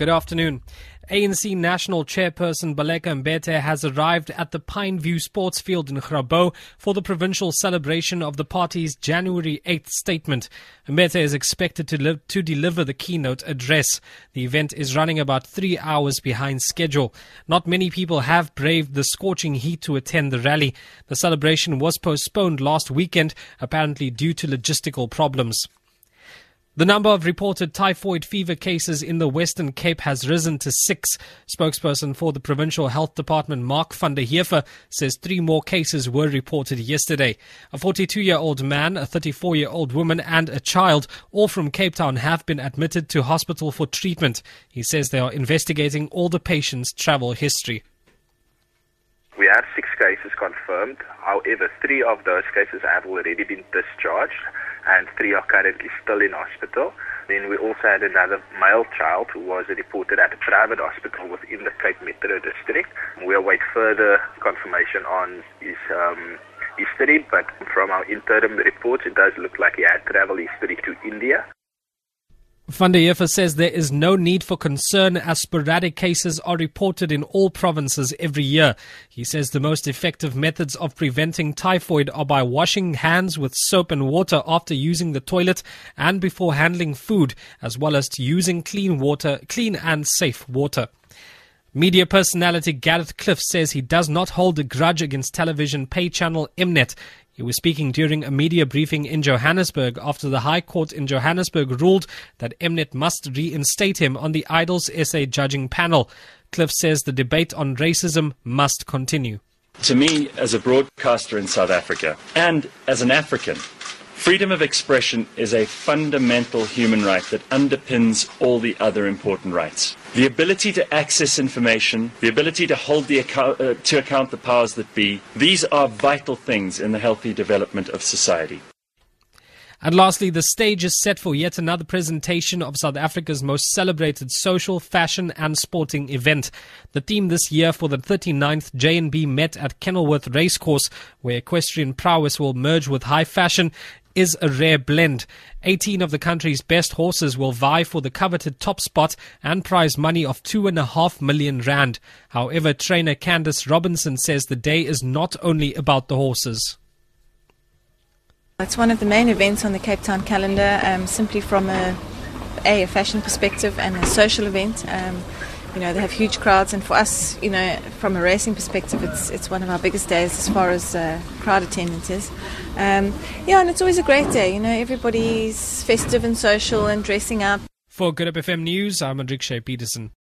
Good afternoon. ANC National Chairperson Baleka Mbete has arrived at the Pineview Sports Field in Grabouw for the provincial celebration of the party's January 8th statement. Mbete is expected to, to deliver the keynote address. The event is running about three hours behind schedule. Not many people have braved the scorching heat to attend the rally. The celebration was postponed last weekend, apparently due to logistical problems. The number of reported typhoid fever cases in the Western Cape has risen to six. Spokesperson for the Provincial Health Department, Mark van der Heever, says three more cases were reported yesterday. A 42 year old man, a 34 year old woman, and a child, all from Cape Town, have been admitted to hospital for treatment. He says they are investigating all the patients' travel history. We have six cases confirmed. However, three of those cases have already been discharged and three are currently still in hospital. Then we also had another male child who was reported at a private hospital within the Cape Metro district. We await further confirmation on his um, history, but from our interim reports, it does look like he had travel history to India. Van der says there is no need for concern as sporadic cases are reported in all provinces every year. He says the most effective methods of preventing typhoid are by washing hands with soap and water after using the toilet and before handling food, as well as using clean water, clean and safe water. Media personality Gareth Cliff says he does not hold a grudge against television pay channel Mnet. He was speaking during a media briefing in Johannesburg after the High Court in Johannesburg ruled that Mnet must reinstate him on the Idols SA judging panel. Cliff says the debate on racism must continue. To me, as a broadcaster in South Africa and as an African, Freedom of expression is a fundamental human right that underpins all the other important rights. The ability to access information, the ability to hold the account, uh, to account the powers that be, these are vital things in the healthy development of society. And lastly, the stage is set for yet another presentation of South Africa's most celebrated social, fashion and sporting event. The theme this year for the 39th J&B Met at Kenilworth Racecourse, where equestrian prowess will merge with high fashion, is a rare blend. 18 of the country's best horses will vie for the coveted top spot and prize money of two and a half million rand. However, trainer Candice Robinson says the day is not only about the horses. It's one of the main events on the Cape Town calendar, um, simply from a, a, a fashion perspective and a social event. Um, you know, they have huge crowds, and for us, you know, from a racing perspective, it's it's one of our biggest days as far as uh, crowd attendance is. Um, yeah, and it's always a great day. You know, everybody's festive and social and dressing up. For Good Hope FM News, I'm Andrik Shea Peterson.